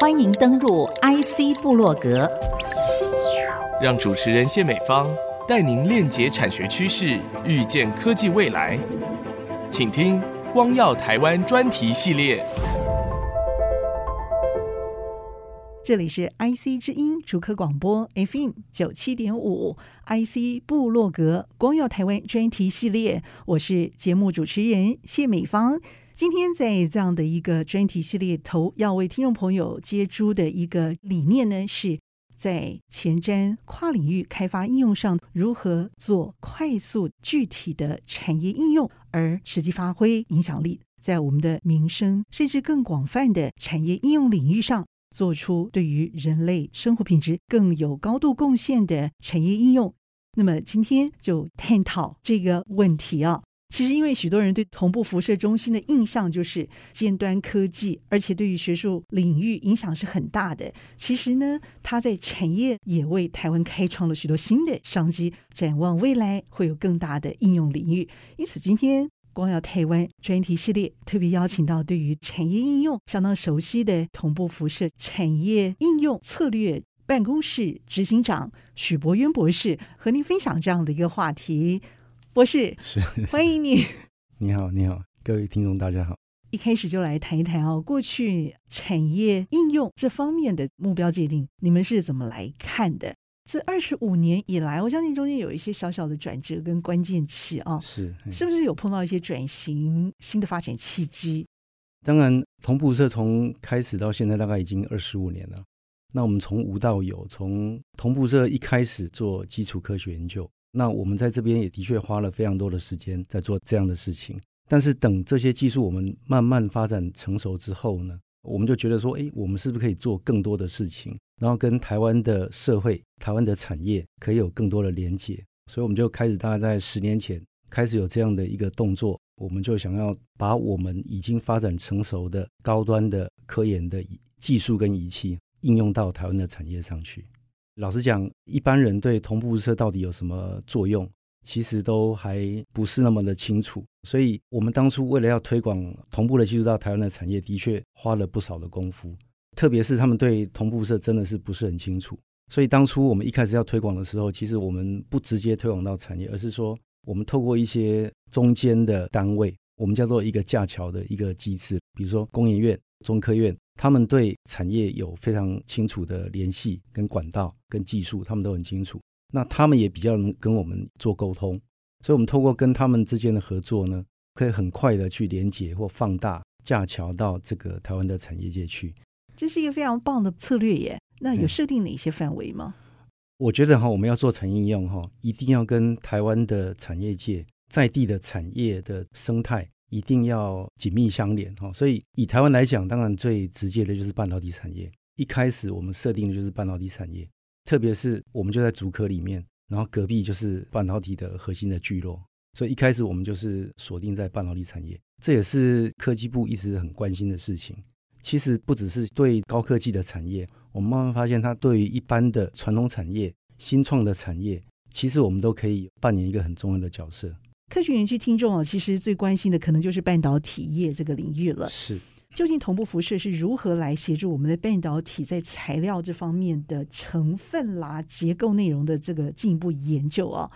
欢迎登入 IC 部落格，让主持人谢美芳带您链接产学趋势，预见科技未来。请听“光耀台湾”专题系列。这里是 IC 之音主客广播 FM 九七点五 IC 部落格“光耀台湾”专题系列，我是节目主持人谢美芳。今天在这样的一个专题系列头，要为听众朋友接珠的一个理念呢，是在前瞻跨领域开发应用上，如何做快速具体的产业应用，而实际发挥影响力，在我们的民生甚至更广泛的产业应用领域上，做出对于人类生活品质更有高度贡献的产业应用。那么今天就探讨这个问题啊。其实，因为许多人对同步辐射中心的印象就是尖端科技，而且对于学术领域影响是很大的。其实呢，它在产业也为台湾开创了许多新的商机，展望未来会有更大的应用领域。因此，今天光耀台湾专题系列特别邀请到对于产业应用相当熟悉的同步辐射产业应用策略办公室执行长许博渊博士，和您分享这样的一个话题。博士，是欢迎你。你好，你好，各位听众，大家好。一开始就来谈一谈哦，过去产业应用这方面的目标界定，你们是怎么来看的？这二十五年以来，我相信中间有一些小小的转折跟关键期啊、哦，是是不是有碰到一些转型新的发展契机？当然，同步社从开始到现在大概已经二十五年了。那我们从无到有，从同步社一开始做基础科学研究。那我们在这边也的确花了非常多的时间在做这样的事情，但是等这些技术我们慢慢发展成熟之后呢，我们就觉得说，哎，我们是不是可以做更多的事情，然后跟台湾的社会、台湾的产业可以有更多的连接？所以我们就开始大概在十年前开始有这样的一个动作，我们就想要把我们已经发展成熟的高端的科研的技术跟仪器应用到台湾的产业上去。老实讲，一般人对同步射到底有什么作用，其实都还不是那么的清楚。所以，我们当初为了要推广同步的技术到台湾的产业，的确花了不少的功夫。特别是他们对同步射真的是不是很清楚。所以，当初我们一开始要推广的时候，其实我们不直接推广到产业，而是说我们透过一些中间的单位，我们叫做一个架桥的一个机制，比如说工研院、中科院。他们对产业有非常清楚的联系、跟管道、跟技术，他们都很清楚。那他们也比较能跟我们做沟通，所以我们透过跟他们之间的合作呢，可以很快的去连接或放大架桥到这个台湾的产业界去。这是一个非常棒的策略耶。那有设定哪些范围吗？嗯，我觉得哈，我们要做产业应用哈，一定要跟台湾的产业界在地的产业的生态。一定要紧密相连哈，所以以台湾来讲，当然最直接的就是半导体产业。一开始我们设定的就是半导体产业，特别是我们就在竹科里面，然后隔壁就是半导体的核心的聚落，所以一开始我们就是锁定在半导体产业。这也是科技部一直很关心的事情。其实不只是对高科技的产业，我们慢慢发现，它对于一般的传统产业、新创的产业，其实我们都可以扮演一个很重要的角色。科学园区听众啊，其实最关心的可能就是半导体业这个领域了。是，究竟同步辐射是如何来协助我们的半导体在材料这方面的成分啦、结构内容的这个进一步研究啊？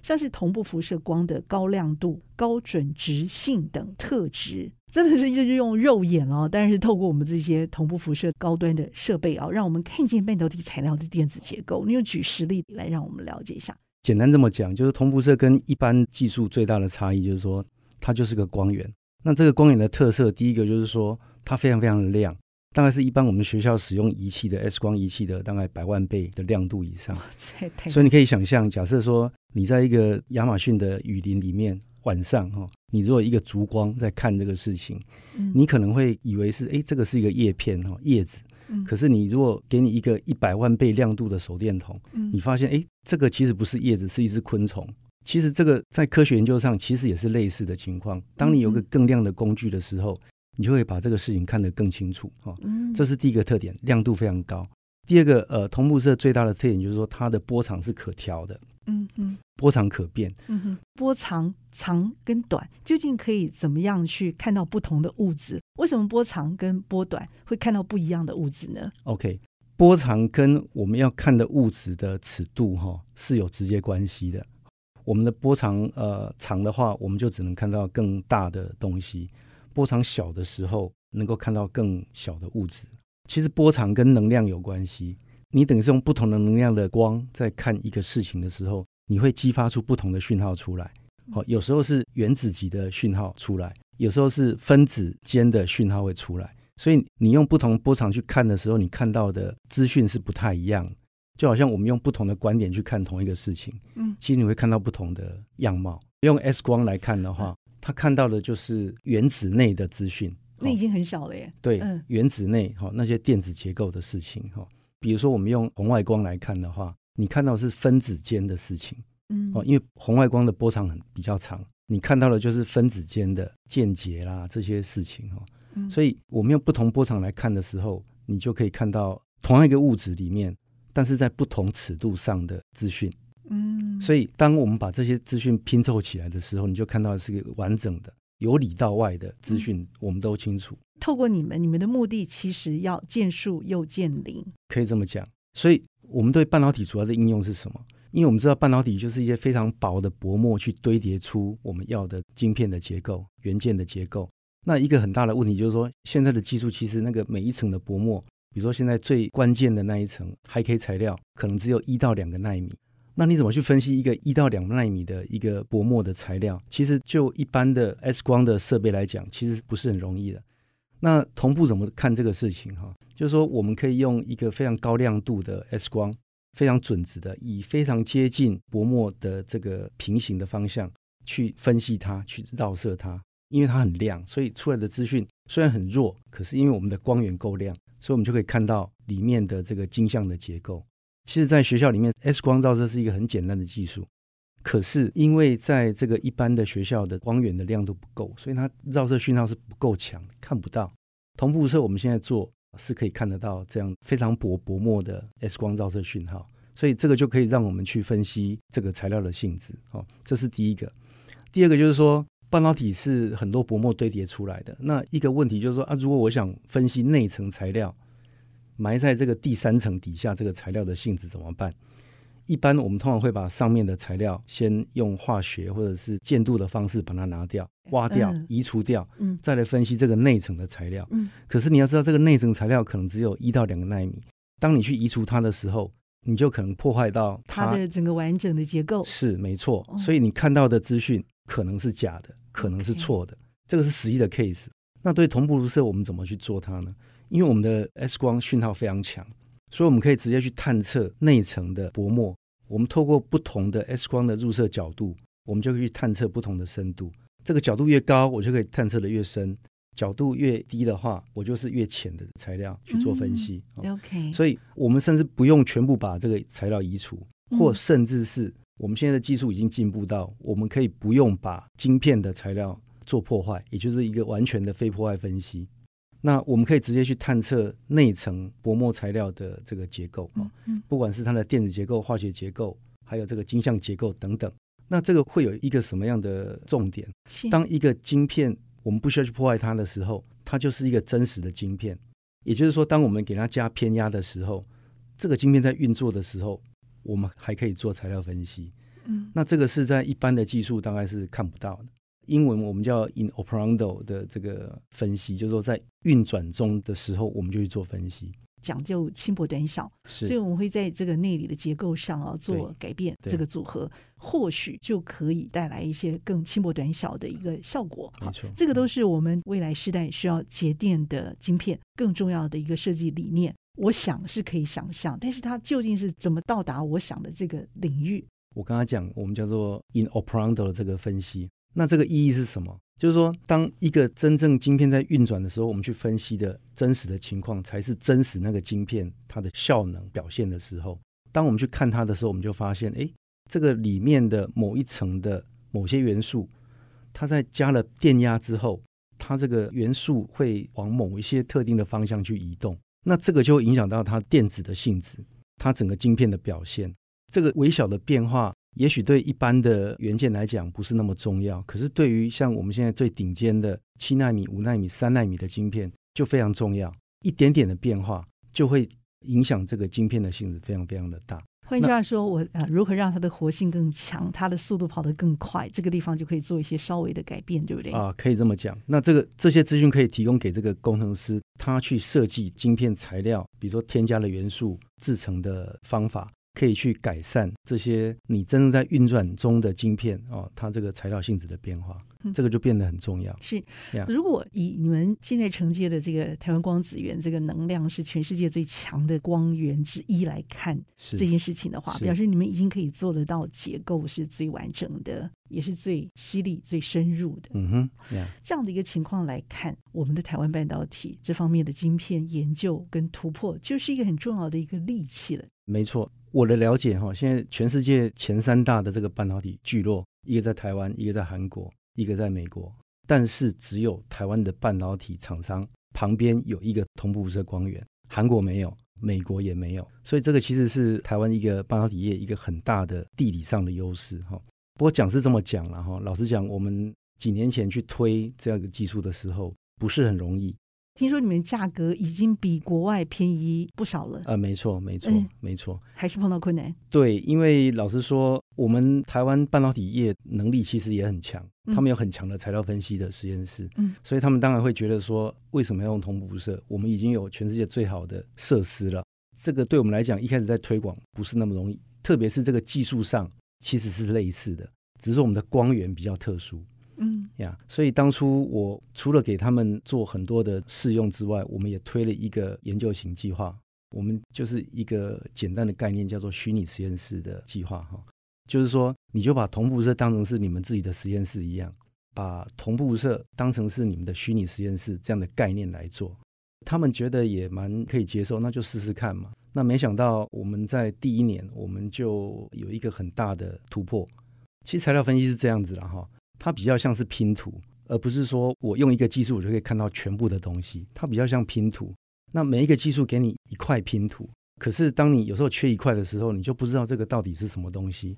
像是同步辐射光的高亮度、高准直性等特质，真的是就是用肉眼哦，但是透过我们这些同步辐射高端的设备啊，让我们看见半导体材料的电子结构。你有举实例来让我们了解一下？简单这么讲，就是同步辐射跟一般技术最大的差异，就是说它就是个光源。那这个光源的特色，第一个就是说它非常非常的亮，大概是一般我们学校使用仪器的 X 光仪器的大概百万倍的亮度以上。所以你可以想象，假设说你在一个亚马逊的雨林里面，晚上哈，你如果一个烛光在看这个事情，你可能会以为是哎，这个是一个叶片哈，叶子。可是你如果给你一个一百万倍亮度的手电筒，你发现哎，这个其实不是叶子，是一只昆虫。其实这个在科学研究上其实也是类似的情况。当你有个更亮的工具的时候，你就会把这个事情看得更清楚。哈，这是第一个特点，亮度非常高。第二个，呃，同步色最大的特点就是说它的波长是可调的。嗯嗯，波长可变。嗯哼，波长长跟短究竟可以怎么样去看到不同的物质？为什么波长跟波短会看到不一样的物质呢？OK，波长跟我们要看的物质的尺度哈是有直接关系的。我们的波长呃长的话，我们就只能看到更大的东西；波长小的时候，能够看到更小的物质。其实波长跟能量有关系。你等于是用不同的能量的光在看一个事情的时候，你会激发出不同的讯号出来。好，有时候是原子级的讯号出来，有时候是分子间的讯号会出来。所以你用不同波长去看的时候，你看到的资讯是不太一样。就好像我们用不同的观点去看同一个事情，嗯，其实你会看到不同的样貌。用 X 光来看的话，它看到的就是原子内的资讯。那已经很小了耶。对，嗯原子内哈那些电子结构的事情哈。比如说，我们用红外光来看的话，你看到是分子间的事情，嗯，哦，因为红外光的波长很比较长，你看到的就是分子间的间接啦这些事情哦，嗯，所以我们用不同波长来看的时候，你就可以看到同样一个物质里面，但是在不同尺度上的资讯，嗯，所以当我们把这些资讯拼凑起来的时候，你就看到的是个完整的。由里到外的资讯，我们都清楚。透过你们，你们的目的其实要见树又见林，可以这么讲。所以，我们对半导体主要的应用是什么？因为我们知道半导体就是一些非常薄的薄膜去堆叠出我们要的晶片的结构、元件的结构。那一个很大的问题就是说，现在的技术其实那个每一层的薄膜，比如说现在最关键的那一层还可以材料，可能只有一到两个纳米。那你怎么去分析一个一到两纳米的一个薄膜的材料？其实就一般的 X 光的设备来讲，其实不是很容易的。那同步怎么看这个事情？哈，就是说我们可以用一个非常高亮度的 X 光，非常准直的，以非常接近薄膜的这个平行的方向去分析它，去绕射它。因为它很亮，所以出来的资讯虽然很弱，可是因为我们的光源够亮，所以我们就可以看到里面的这个晶相的结构。其实，在学校里面，X 光照射是一个很简单的技术。可是，因为在这个一般的学校的光源的亮度不够，所以它绕射讯号是不够强，看不到。同步射我们现在做是可以看得到这样非常薄薄膜的 X 光照射讯号，所以这个就可以让我们去分析这个材料的性质。哦，这是第一个。第二个就是说，半导体是很多薄膜堆叠出来的。那一个问题就是说啊，如果我想分析内层材料。埋在这个第三层底下，这个材料的性质怎么办？一般我们通常会把上面的材料先用化学或者是建度的方式把它拿掉、挖掉、嗯、移除掉，嗯，再来分析这个内层的材料。嗯，可是你要知道，这个内层材料可能只有一到两个纳米，当你去移除它的时候，你就可能破坏到它，它的整个完整的结构。是没错，所以你看到的资讯可能是假的，可能是错的，这个是实际的 case。那对同步射，我们怎么去做它呢？因为我们的 X 光讯号非常强，所以我们可以直接去探测内层的薄膜。我们透过不同的 X 光的入射角度，我们就可以去探测不同的深度。这个角度越高，我就可以探测的越深；角度越低的话，我就是越浅的材料去做分析。嗯、OK，所以我们甚至不用全部把这个材料移除，或甚至是我们现在的技术已经进步到，我们可以不用把晶片的材料做破坏，也就是一个完全的非破坏分析。那我们可以直接去探测内层薄膜材料的这个结构啊，不管是它的电子结构、化学结构，还有这个晶相结构等等。那这个会有一个什么样的重点？当一个晶片我们不需要去破坏它的时候，它就是一个真实的晶片。也就是说，当我们给它加偏压的时候，这个晶片在运作的时候，我们还可以做材料分析。嗯，那这个是在一般的技术大概是看不到的。英文我们叫 in operando 的这个分析，就是说在运转中的时候，我们就去做分析，讲究轻薄短小，是，所以我们会在这个内里的结构上啊做改变，这个组合或许就可以带来一些更轻薄短小的一个效果。没错，这个都是我们未来世代需要节电的晶片更重要的一个设计理念。我想是可以想象，但是它究竟是怎么到达我想的这个领域？我刚刚讲，我们叫做 in operando 的这个分析。那这个意义是什么？就是说，当一个真正晶片在运转的时候，我们去分析的真实的情况，才是真实那个晶片它的效能表现的时候。当我们去看它的时候，我们就发现，哎，这个里面的某一层的某些元素，它在加了电压之后，它这个元素会往某一些特定的方向去移动。那这个就会影响到它电子的性质，它整个晶片的表现。这个微小的变化。也许对一般的元件来讲不是那么重要，可是对于像我们现在最顶尖的七纳米、五纳米、三纳米的晶片就非常重要，一点点的变化就会影响这个晶片的性质，非常非常的大。换句话说，我啊如何让它的活性更强，它的速度跑得更快，这个地方就可以做一些稍微的改变，对不对？啊，可以这么讲。那这个这些资讯可以提供给这个工程师，他去设计晶片材料，比如说添加的元素、制成的方法。可以去改善这些你真正在运转中的晶片哦，它这个材料性质的变化，嗯、这个就变得很重要。是，如果以你们现在承接的这个台湾光子源这个能量是全世界最强的光源之一来看这件事情的话，表示你们已经可以做得到结构是最完整的，也是最犀利、最深入的。嗯哼，这样的一个情况来看，我们的台湾半导体这方面的晶片研究跟突破，就是一个很重要的一个利器了。没错。我的了解哈，现在全世界前三大的这个半导体聚落，一个在台湾，一个在韩国，一个在美国，但是只有台湾的半导体厂商旁边有一个同步辐射光源，韩国没有，美国也没有，所以这个其实是台湾一个半导体业一个很大的地理上的优势哈。不过讲是这么讲了哈，老实讲，我们几年前去推这样一个技术的时候，不是很容易。听说你们价格已经比国外便宜不少了。呃，没错，没错，嗯、没错，还是碰到困难。对，因为老实说，我们台湾半导体业能力其实也很强，嗯、他们有很强的材料分析的实验室，嗯，所以他们当然会觉得说，为什么要用同步辐射？我们已经有全世界最好的设施了。这个对我们来讲，一开始在推广不是那么容易，特别是这个技术上其实是类似的，只是我们的光源比较特殊。嗯呀，所以当初我除了给他们做很多的试用之外，我们也推了一个研究型计划。我们就是一个简单的概念，叫做虚拟实验室的计划哈。就是说，你就把同步辐射当成是你们自己的实验室一样，把同步辐射当成是你们的虚拟实验室这样的概念来做。他们觉得也蛮可以接受，那就试试看嘛。那没想到我们在第一年，我们就有一个很大的突破。其实材料分析是这样子了哈。它比较像是拼图，而不是说我用一个技术我就可以看到全部的东西。它比较像拼图，那每一个技术给你一块拼图，可是当你有时候缺一块的时候，你就不知道这个到底是什么东西。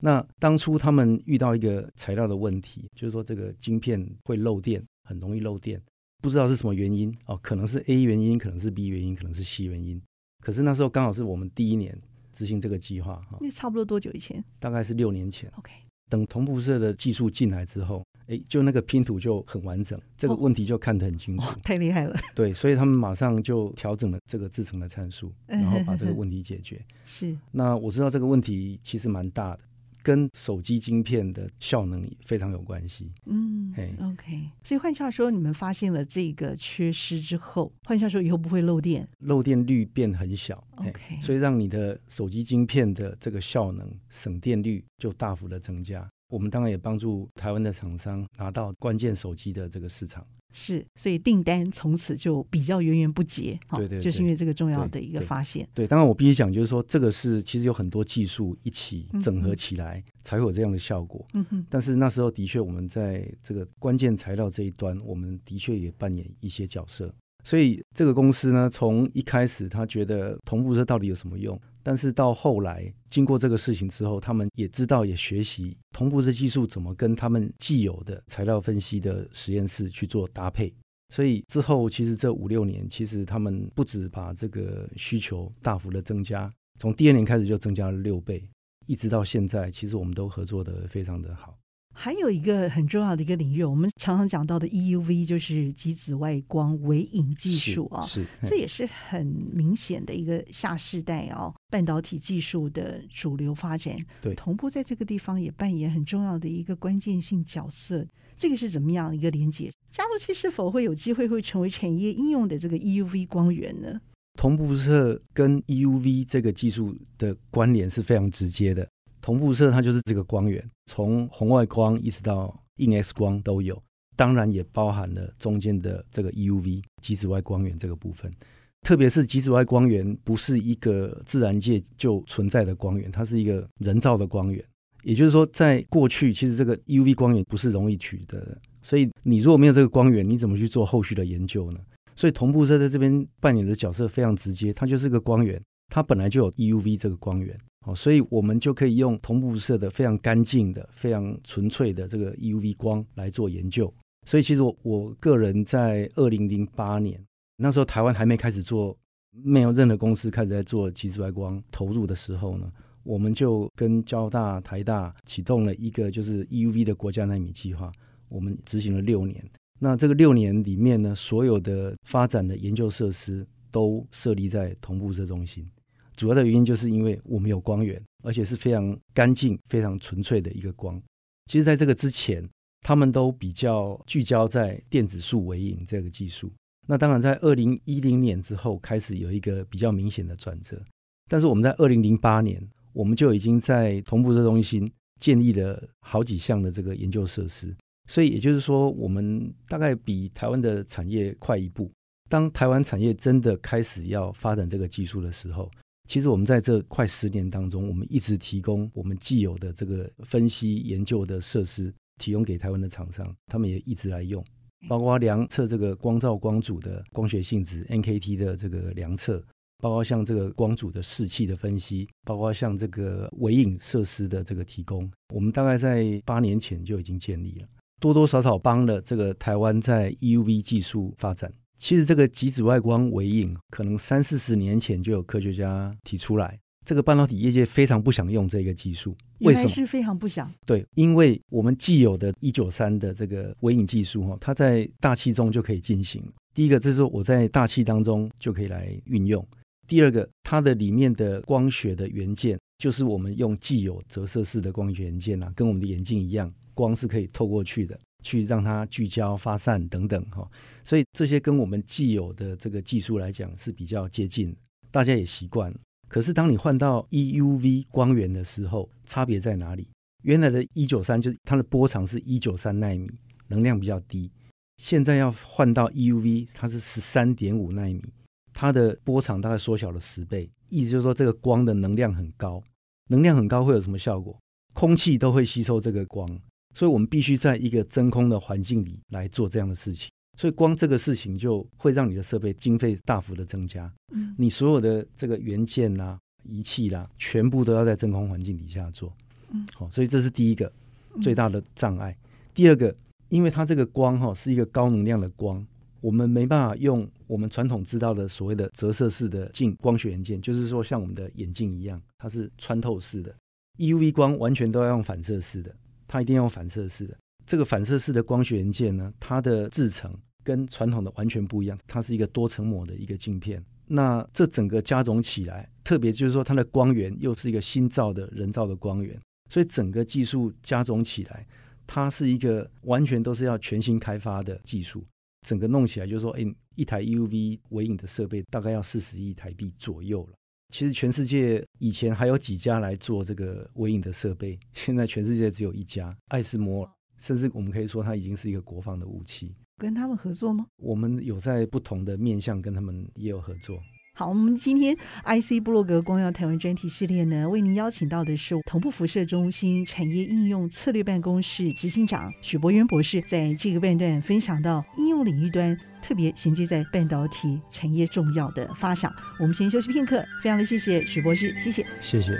那当初他们遇到一个材料的问题，就是说这个晶片会漏电，很容易漏电，不知道是什么原因哦，可能是 A 原因，可能是 B 原因，可能是 C 原因。可是那时候刚好是我们第一年执行这个计划，那差不多多久以前？大概是六年前。OK。等同步社的技术进来之后，哎，就那个拼图就很完整，这个问题就看得很清楚。哦哦、太厉害了！对，所以他们马上就调整了这个制程的参数，然后把这个问题解决。是。那我知道这个问题其实蛮大的。跟手机晶片的效能非常有关系。嗯，OK。所以换句话说，你们发现了这个缺失之后，换句话说，以后不会漏电，漏电率变很小。OK，所以让你的手机晶片的这个效能、省电率就大幅的增加。我们当然也帮助台湾的厂商拿到关键手机的这个市场。是，所以订单从此就比较源源不绝，对对，对，就是因为这个重要的一个发现。对，对，对，当然我必须讲，就是说这个是其实有很多技术一起整合起来才会有这样的效果。嗯哼。但是那时候的确，我们在这个关键材料这一端，我们的确也扮演一些角色。所以这个公司呢，从一开始他觉得同步车到底有什么用？但是到后来，经过这个事情之后，他们也知道，也学习同步的技术怎么跟他们既有的材料分析的实验室去做搭配。所以之后，其实这五六年，其实他们不止把这个需求大幅的增加，从第二年开始就增加了六倍，一直到现在，其实我们都合作的非常的好。还有一个很重要的一个领域，我们常常讲到的 EUV 就是极紫外光微影技术啊，是，这也是很明显的一个下世代哦半导体技术的主流发展。对，同步在这个地方也扮演很重要的一个关键性角色。这个是怎么样一个连接？加速器是否会有机会会成为产业应用的这个 EUV 光源呢？同步辐射跟 EUV 这个技术的关联是非常直接的。同步射它就是这个光源，从红外光一直到硬 X 光都有，当然也包含了中间的这个 UV 极紫外光源这个部分。特别是极紫外光源不是一个自然界就存在的光源，它是一个人造的光源。也就是说，在过去其实这个 UV 光源不是容易取得的，所以你如果没有这个光源，你怎么去做后续的研究呢？所以同步射在这边扮演的角色非常直接，它就是个光源。它本来就有 EUV 这个光源，哦，所以我们就可以用同步射的非常干净的、非常纯粹的这个 EUV 光来做研究。所以其实我我个人在二零零八年那时候，台湾还没开始做，没有任何公司开始在做极紫外光投入的时候呢，我们就跟交大、台大启动了一个就是 EUV 的国家纳米计划，我们执行了六年。那这个六年里面呢，所有的发展的研究设施都设立在同步射中心。主要的原因就是因为我们有光源，而且是非常干净、非常纯粹的一个光。其实，在这个之前，他们都比较聚焦在电子束微影这个技术。那当然，在二零一零年之后，开始有一个比较明显的转折。但是，我们在二零零八年，我们就已经在同步射中心建立了好几项的这个研究设施。所以，也就是说，我们大概比台湾的产业快一步。当台湾产业真的开始要发展这个技术的时候，其实我们在这快十年当中，我们一直提供我们既有的这个分析研究的设施，提供给台湾的厂商，他们也一直来用，包括量测这个光照光阻的光学性质 （NKT） 的这个量测，包括像这个光阻的势气的分析，包括像这个微影设施的这个提供，我们大概在八年前就已经建立了，多多少少帮了这个台湾在 EUV 技术发展。其实这个极紫外光微影，可能三四十年前就有科学家提出来。这个半导体业界非常不想用这个技术，为什么？是非常不想。对，因为我们既有的一九三的这个微影技术哈，它在大气中就可以进行。第一个，这是我在大气当中就可以来运用；第二个，它的里面的光学的元件，就是我们用既有折射式的光学元件啊，跟我们的眼镜一样，光是可以透过去的。去让它聚焦、发散等等哈，所以这些跟我们既有的这个技术来讲是比较接近，大家也习惯。可是当你换到 EUV 光源的时候，差别在哪里？原来的一九三就是它的波长是一九三纳米，能量比较低。现在要换到 EUV，它是十三点五奈米，它的波长大概缩小了十倍。意思就是说，这个光的能量很高，能量很高会有什么效果？空气都会吸收这个光。所以我们必须在一个真空的环境里来做这样的事情，所以光这个事情就会让你的设备经费大幅的增加。嗯，你所有的这个元件呐、啊、仪器啦，全部都要在真空环境底下做。嗯，好，所以这是第一个最大的障碍。第二个，因为它这个光哈是一个高能量的光，我们没办法用我们传统知道的所谓的折射式的镜光学元件，就是说像我们的眼镜一样，它是穿透式的。EUV 光完全都要用反射式的。它一定要反射式的，这个反射式的光学元件呢，它的制程跟传统的完全不一样，它是一个多层膜的一个镜片。那这整个加总起来，特别就是说它的光源又是一个新造的人造的光源，所以整个技术加总起来，它是一个完全都是要全新开发的技术。整个弄起来就是说，哎，一台 U V 微影的设备大概要四十亿台币左右了。其实全世界以前还有几家来做这个微影的设备，现在全世界只有一家，艾斯摩，甚至我们可以说它已经是一个国防的武器。跟他们合作吗？我们有在不同的面向跟他们也有合作。好，我们今天 IC 布洛格光耀台湾专题系列呢，为您邀请到的是同步辐射中心产业应用策略办公室执行长许博渊博士，在这个半段分享到应用领域端，特别衔接在半导体产业重要的发想。我们先休息片刻，非常的谢谢许博士，谢谢，谢谢。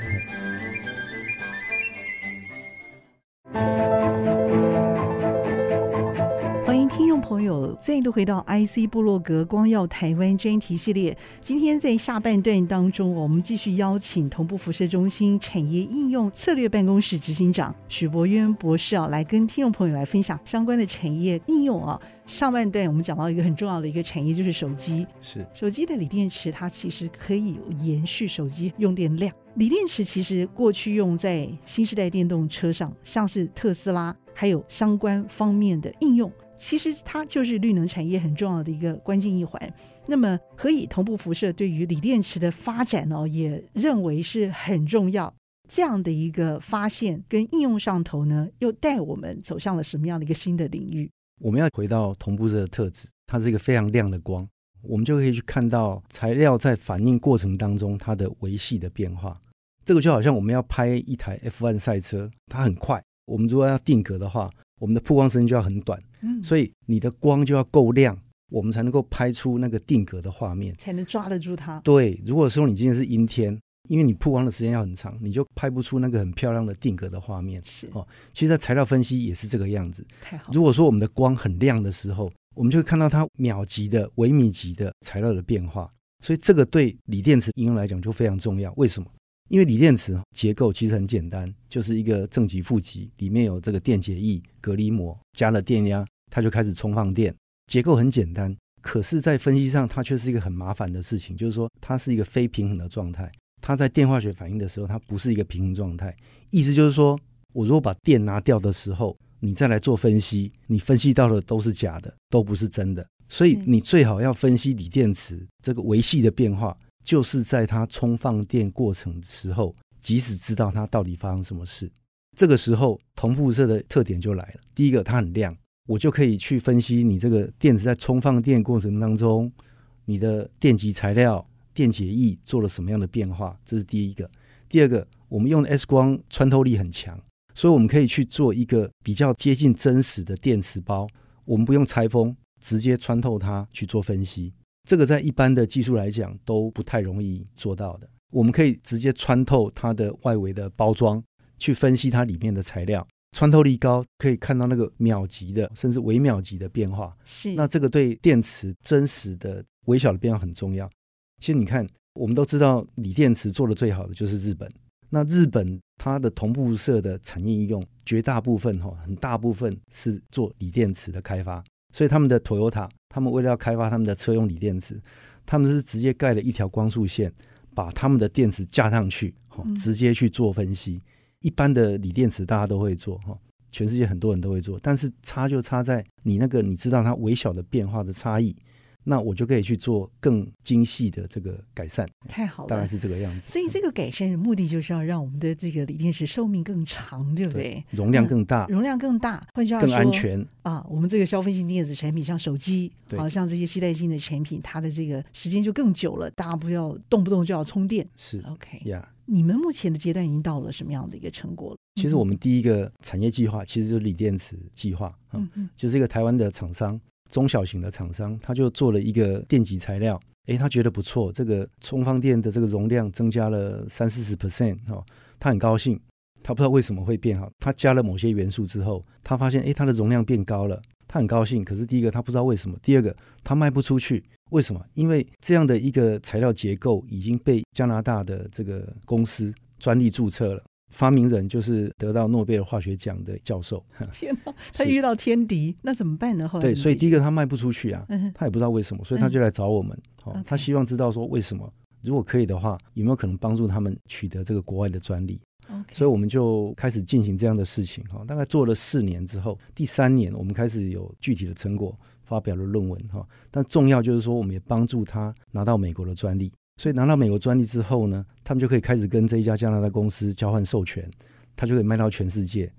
朋友再度回到 IC 部落格光耀台湾专题系列，今天在下半段当中，我们继续邀请同步辐射中心产业应用策略办公室执行长许博渊博士啊，来跟听众朋友来分享相关的产业应用啊。上半段我们讲到一个很重要的一个产业，就是手机。是手机的锂电池，它其实可以延续手机用电量。锂电池其实过去用在新时代电动车上，像是特斯拉，还有相关方面的应用。其实它就是绿能产业很重要的一个关键一环。那么，何以同步辐射对于锂电池的发展呢，也认为是很重要。这样的一个发现跟应用上头呢，又带我们走向了什么样的一个新的领域？我们要回到同步射的特质，它是一个非常亮的光，我们就可以去看到材料在反应过程当中它的维系的变化。这个就好像我们要拍一台 F1 赛车，它很快，我们如果要定格的话，我们的曝光时间就要很短。嗯，所以你的光就要够亮，我们才能够拍出那个定格的画面，才能抓得住它。对，如果说你今天是阴天，因为你曝光的时间要很长，你就拍不出那个很漂亮的定格的画面。是哦，其实，在材料分析也是这个样子。太好。如果说我们的光很亮的时候，我们就会看到它秒级的、微米级的材料的变化。所以，这个对锂电池应用来讲就非常重要。为什么？因为锂电池结构其实很简单，就是一个正极负极，里面有这个电解液、隔离膜，加了电压，它就开始充放电。结构很简单，可是，在分析上，它却是一个很麻烦的事情，就是说，它是一个非平衡的状态。它在电化学反应的时候，它不是一个平衡状态。意思就是说，我如果把电拿掉的时候，你再来做分析，你分析到的都是假的，都不是真的。所以，你最好要分析锂电池这个维系的变化，就是在它充放电过程时候，即使知道它到底发生什么事，这个时候同步色的特点就来了。第一个，它很亮。我就可以去分析你这个电池在充放电过程当中，你的电极材料、电解液做了什么样的变化，这是第一个。第二个，我们用的 X 光穿透力很强，所以我们可以去做一个比较接近真实的电池包，我们不用拆封，直接穿透它去做分析。这个在一般的技术来讲都不太容易做到的。我们可以直接穿透它的外围的包装，去分析它里面的材料。穿透力高，可以看到那个秒级的，甚至微秒级的变化。是，那这个对电池真实的微小的变化很重要。其实你看，我们都知道锂电池做的最好的就是日本。那日本它的同步射的产业应用，绝大部分哈，很大部分是做锂电池的开发。所以他们的 Toyota，他们为了要开发他们的车用锂电池，他们是直接盖了一条光束线，把他们的电池架上去，直接去做分析。嗯一般的锂电池大家都会做哈，全世界很多人都会做，但是差就差在你那个你知道它微小的变化的差异，那我就可以去做更精细的这个改善。太好了，大概是这个样子。所以这个改善的目的就是要让我们的这个锂电池寿命更长，对不对？对，容量更大，容量更大，换句话说，更安全啊。我们这个消费性电子产品，像手机，好像这些携带性的产品，它的这个时间就更久了，大家不要动不动就要充电。是 OK 呀。你们目前的阶段已经到了什么样的一个成果了？其实我们第一个产业计划其实就是锂电池计划，嗯嗯，就是一个台湾的厂商，中小型的厂商，他就做了一个电极材料，诶，他觉得不错，这个充放电的这个容量增加了三四十 percent 哈，他很高兴，他不知道为什么会变好，他加了某些元素之后，他发现诶，它的容量变高了，他很高兴，可是第一个他不知道为什么，第二个他卖不出去。为什么？因为这样的一个材料结构已经被加拿大的这个公司专利注册了，发明人就是得到诺贝尔化学奖的教授。天哪，他遇到天敌，那怎么办呢？后来对，所以第一个他卖不出去啊，他也不知道为什么，所以他就来找我们。好、嗯，他希望知道说为什么，如果可以的话，有没有可能帮助他们取得这个国外的专利.所以我们就开始进行这样的事情。哈，大概做了四年之后，第三年我们开始有具体的成果。发表了论文哈，但重要就是说，我们也帮助他拿到美国的专利。所以拿到美国专利之后呢，他们就可以开始跟这一家加拿大公司交换授权，他就可以卖到全世界。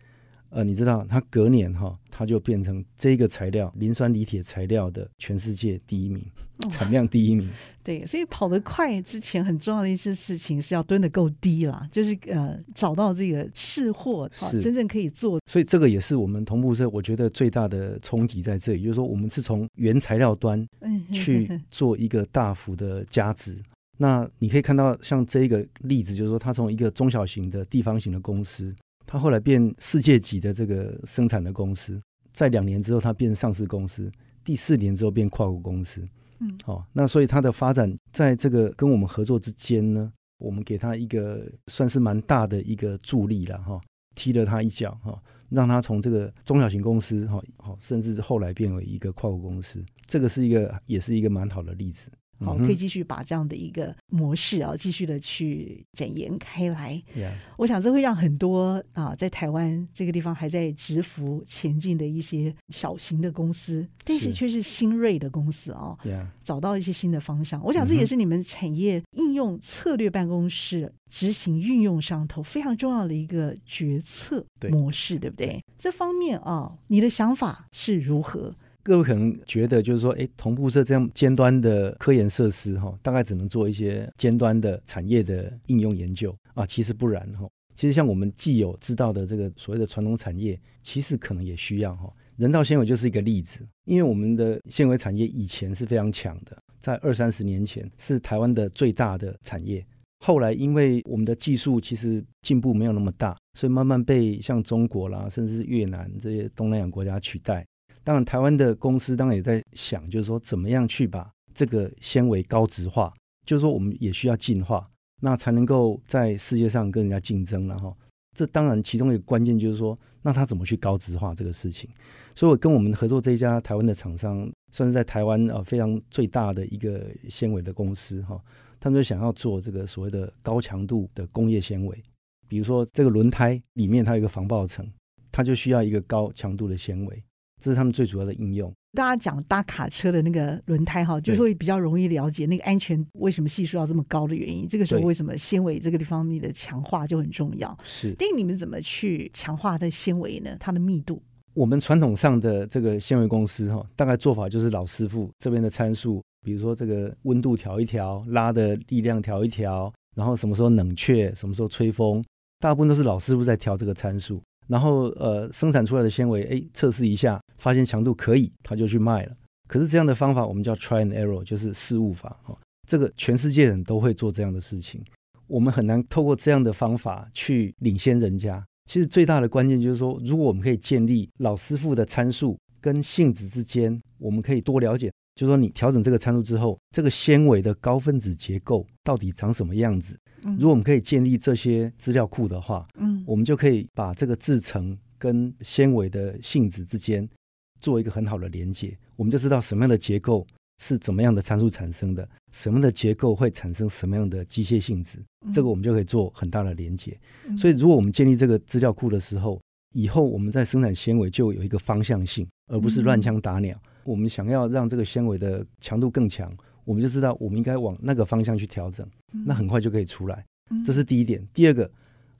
呃，你知道，他隔年哈，他就变成这个材料磷酸锂铁材料的全世界第一名，产量第一名。对，所以跑得快之前很重要的一件事情是要蹲得够低啦，就是呃找到这个试货，是真正可以做。所以这个也是我们同步社，我觉得最大的冲击在这里，就是说我们是从原材料端去做一个大幅的加值。那你可以看到像这一个例子，就是说它从一个中小型的地方型的公司。他后来变世界级的这个生产的公司，在两年之后，他变上市公司，第四年之后变跨国公司。嗯，好、哦，那所以他的发展在这个跟我们合作之间呢，我们给他一个算是蛮大的一个助力了哈，踢了他一脚哈，让他从这个中小型公司哈，好，甚至后来变为一个跨国公司，这个是一个也是一个蛮好的例子。好，可以继续把这样的一个模式啊，继续的去展延开来。Yeah. 我想这会让很多啊，在台湾这个地方还在蛰伏前进的一些小型的公司，但是却是新锐的公司啊，Yeah. 找到一些新的方向。我想这也是你们产业应用策略办公室执行运用上头非常重要的一个决策模式，对，对不对？这方面啊，你的想法是如何？各位可能觉得就是说，哎，同步色这样尖端的科研设施哈，大概只能做一些尖端的产业的应用研究啊，其实不然哈。其实像我们既有知道的这个所谓的传统产业，其实可能也需要哈。人造纤维就是一个例子，因为我们的纤维产业以前是非常强的，在二三十年前是台湾的最大的产业。后来因为我们的技术其实进步没有那么大，所以慢慢被像中国啦，甚至是越南这些东南亚国家取代。当然，台湾的公司当然也在想，就是说怎么样去把这个纤维高值化，就是说我们也需要进化，那才能够在世界上跟人家竞争了哈。这当然其中一个关键就是说，那他怎么去高值化这个事情？所以我跟我们合作这一家台湾的厂商，算是在台湾呃非常最大的一个纤维的公司哈。他们就想要做这个所谓的高强度的工业纤维，比如说这个轮胎里面它有一个防爆层，它就需要一个高强度的纤维，这是他们最主要的应用。大家讲搭卡车的那个轮胎哈，就会比较容易了解那个安全为什么系数要这么高的原因。这个时候为什么纤维这个地方面的强化就很重要？是。定你们怎么去强化这纤维呢？它的密度？我们传统上的这个纤维公司哈，大概做法就是老师傅这边的参数。比如说这个温度调一调，拉的力量调一调，然后什么时候冷却，什么时候吹风，大部分都是老师傅在调这个参数。然后呃，生产出来的纤维，哎，测试一下，发现强度可以，他就去卖了。可是这样的方法我们叫 try and error，就是试误法哈。这个全世界人都会做这样的事情，我们很难透过这样的方法去领先人家。其实最大的关键就是说，如果我们可以建立老师傅的参数跟性质之间，我们可以多了解。就是说，你调整这个参数之后，这个纤维的高分子结构到底长什么样子？如果我们可以建立这些资料库的话，嗯，我们就可以把这个制程跟纤维的性质之间做一个很好的连接。我们就知道什么样的结构是怎么样的参数产生的，什么样的结构会产生什么样的机械性质，这个我们就可以做很大的连接。所以，如果我们建立这个资料库的时候，以后我们在生产纤维就有一个方向性，而不是乱枪打鸟。我们想要让这个纤维的强度更强，我们就知道我们应该往那个方向去调整，那很快就可以出来。这是第一点。第二个，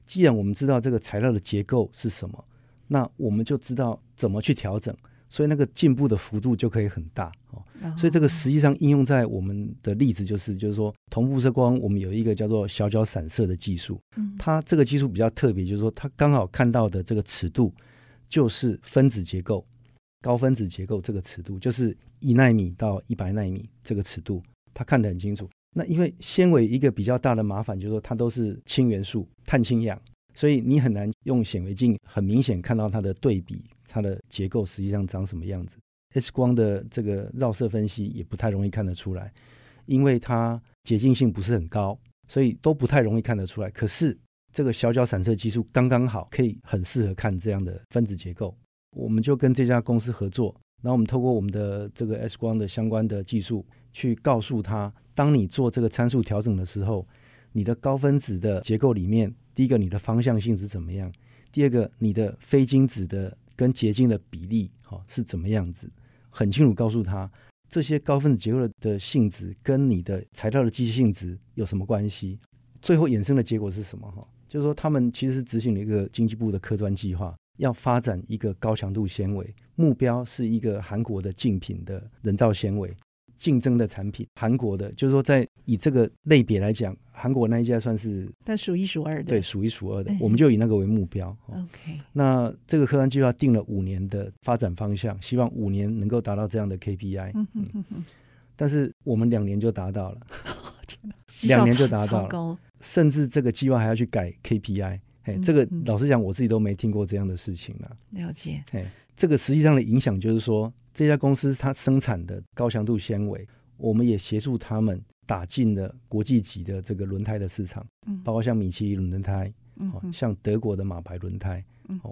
既然我们知道这个材料的结构是什么，那我们就知道怎么去调整，所以那个进步的幅度就可以很大哦。所以这个实际上应用在我们的例子就是，就是说同步射光，我们有一个叫做小角散射的技术，它这个技术比较特别，就是说它刚好看到的这个尺度就是分子结构。高分子结构这个尺度就是一纳米到一百纳米这个尺度，它看得很清楚。那因为纤维一个比较大的麻烦就是说它都是氢元素，碳氢氧，所以你很难用显微镜很明显看到它的对比，它的结构实际上长什么样子。X 光的这个绕射分析也不太容易看得出来，因为它洁净性不是很高，所以都不太容易看得出来。可是这个小角散射技术刚刚好，可以很适合看这样的分子结构。我们就跟这家公司合作，然后我们透过我们的这个 X 光的相关的技术，去告诉他，当你做这个参数调整的时候，你的高分子的结构里面，第一个你的方向性是怎么样，第二个你的非晶子的跟结晶的比例哈是怎么样子，很清楚告诉他这些高分子结构的性质跟你的材料的机械性质有什么关系，最后衍生的结果是什么哈，就是说他们其实是执行了一个经济部的科专计划。要发展一个高强度纤维，目标是一个韩国的竞品的人造纤维竞争的产品。韩国的，就是说，在以这个类别来讲，韩国那一家算是，但数一数二的，对，数一数二的。我们就以那个为目标。OK，那这个科专计划定了五年的发展方向，希望五年能够达到这样的 KPI。嗯。但是我们两年就达到了，两年就达到了，甚至这个计划还要去改 KPI。哎，这个老实讲，我自己都没听过这样的事情了。了解。哎，这个实际上的影响就是说，这家公司它生产的高强度纤维，我们也协助他们打进了国际级的这个轮胎的市场，包括像米其林轮胎，像德国的马牌轮胎，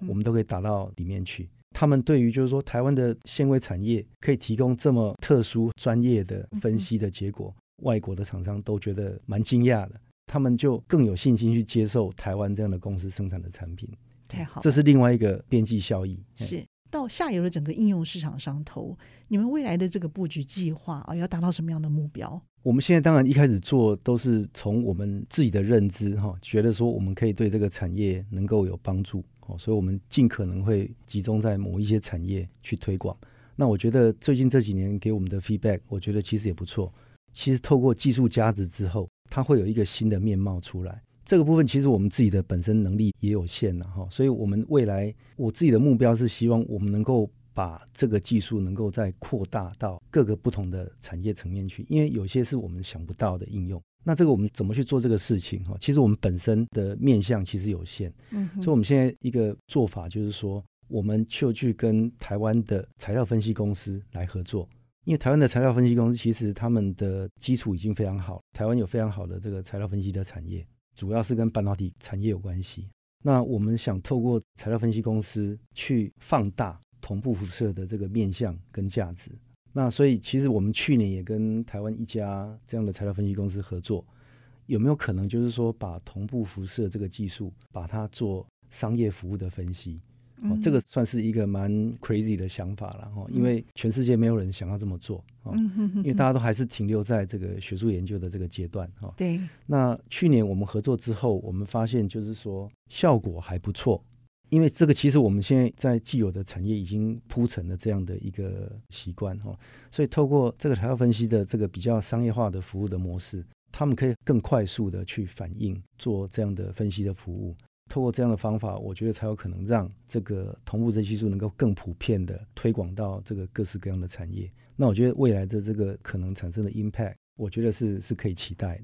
我们都可以打到里面去。他们对于就是说台湾的纤维产业可以提供这么特殊专业的分析的结果，外国的厂商都觉得蛮惊讶的。他们就更有信心去接受台湾这样的公司生产的产品，太好，这是另外一个边际效益。是到下游的整个应用市场上头，你们未来的这个布局计划啊，要达到什么样的目标？我们现在当然一开始做都是从我们自己的认知哈，觉得说我们可以对这个产业能够有帮助哦，所以我们尽可能会集中在某一些产业去推广。那我觉得最近这几年给我们的 feedback，我觉得其实也不错。其实透过技术加值之后，它会有一个新的面貌出来。这个部分其实我们自己的本身能力也有限了哈，所以我们未来我自己的目标是希望我们能够把这个技术能够再扩大到各个不同的产业层面去，因为有些是我们想不到的应用。那这个我们怎么去做这个事情？哈，其实我们本身的面向其实有限，嗯，所以我们现在一个做法就是说，我们就去跟台湾的材料分析公司来合作，因为台湾的材料分析公司其实他们的基础已经非常好，台湾有非常好的这个材料分析的产业，主要是跟半导体产业有关系。那我们想透过材料分析公司去放大同步辐射的这个面向跟价值。那所以其实我们去年也跟台湾一家这样的材料分析公司合作，有没有可能就是说把同步辐射这个技术，把它做商业服务的分析？哦，这个算是一个蛮 crazy 的想法了哈，因为全世界没有人想要这么做哦，因为大家都还是停留在这个学术研究的这个阶段哈。对。那去年我们合作之后，我们发现就是说效果还不错，因为这个其实我们现在在既有的产业已经铺成了这样的一个习惯哈，所以透过这个材料分析的这个比较商业化的服务的模式，他们可以更快速的去反应做这样的分析的服务。透过这样的方法，我觉得才有可能让这个同步的技术能够更普遍的推广到这个各式各样的产业。那我觉得未来的这个可能产生的 impact，我觉得是是可以期待的。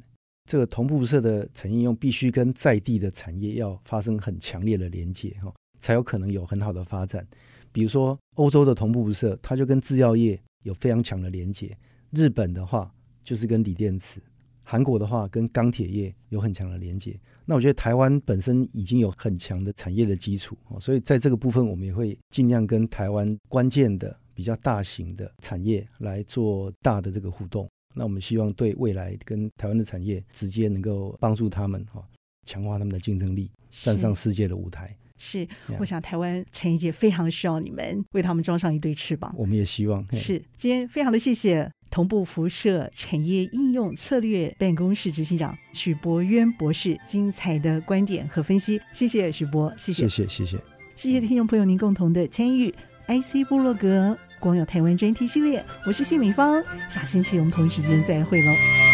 这个同步辐射的产业应用必须跟在地的产业要发生很强烈的连接，哈，才有可能有很好的发展。比如说欧洲的同步辐射，它就跟制药业有非常强的连接；日本的话，就是跟锂电池；韩国的话，跟钢铁业有很强的连接。那我觉得台湾本身已经有很强的产业的基础，所以在这个部分，我们也会尽量跟台湾关键的比较大型的产业来做大的这个互动。那我们希望对未来跟台湾的产业直接能够帮助他们哈，强化他们的竞争力，站上世界的舞台。是，我想台湾产业界非常需要你们为他们装上一对翅膀。我们也希望。是，今天非常的谢谢同步辐射产业应用策略办公室执行长许博渊博士精彩的观点和分析。谢谢许博，谢谢，谢谢，谢谢，谢谢听众朋友您共同的参与。IC 部落格光耀台湾专题系列，我是谢美芳，下星期我们同一时间再会喽。